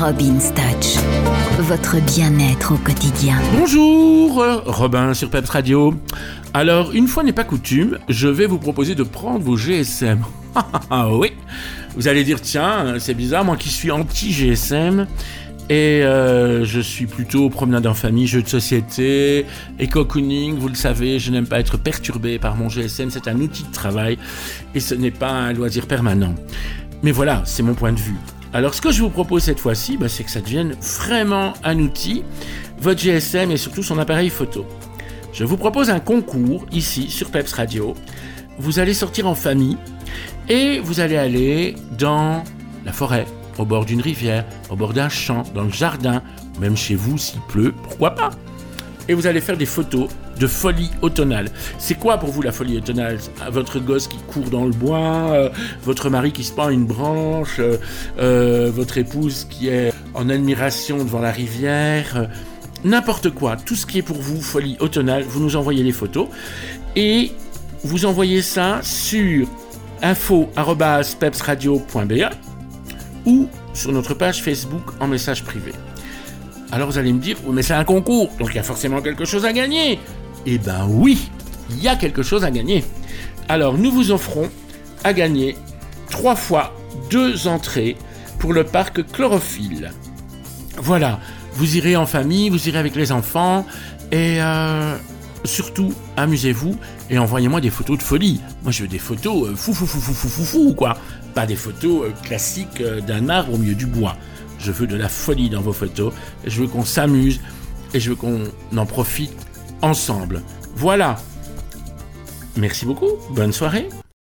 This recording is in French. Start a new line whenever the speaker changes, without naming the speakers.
Robin Touch, votre bien-être au quotidien.
Bonjour, Robin sur Peps Radio. Alors, une fois n'est pas coutume, je vais vous proposer de prendre vos GSM. Ah oui, vous allez dire, tiens, c'est bizarre, moi qui suis anti-GSM, et euh, je suis plutôt promenade en famille, jeux de société, et cocooning, vous le savez, je n'aime pas être perturbé par mon GSM, c'est un outil de travail, et ce n'est pas un loisir permanent. Mais voilà, c'est mon point de vue. Alors ce que je vous propose cette fois-ci, bah, c'est que ça devienne vraiment un outil, votre GSM et surtout son appareil photo. Je vous propose un concours ici sur Peps Radio. Vous allez sortir en famille et vous allez aller dans la forêt, au bord d'une rivière, au bord d'un champ, dans le jardin, même chez vous s'il pleut, pourquoi pas? Et vous allez faire des photos de folie automnale. C'est quoi pour vous la folie automnale? Votre gosse qui court dans le bois, euh, votre mari qui se pend une branche, euh, euh, votre épouse qui est en admiration devant la rivière, n'importe quoi, tout ce qui est pour vous folie automnale, vous nous envoyez les photos et vous envoyez ça sur info@pepsradio.be ou sur notre page Facebook en message privé. Alors vous allez me dire, mais c'est un concours, donc il y a forcément quelque chose à gagner. Eh ben oui, il y a quelque chose à gagner. Alors nous vous offrons à gagner trois fois deux entrées pour le parc Chlorophylle. Voilà, vous irez en famille, vous irez avec les enfants et euh, surtout amusez-vous et envoyez-moi des photos de folie. Moi je veux des photos euh, fou fou fou fou fou fou fou quoi, pas des photos euh, classiques d'un arbre au milieu du bois. Je veux de la folie dans vos photos, je veux qu'on s'amuse et je veux qu'on en profite ensemble. Voilà. Merci beaucoup, bonne soirée.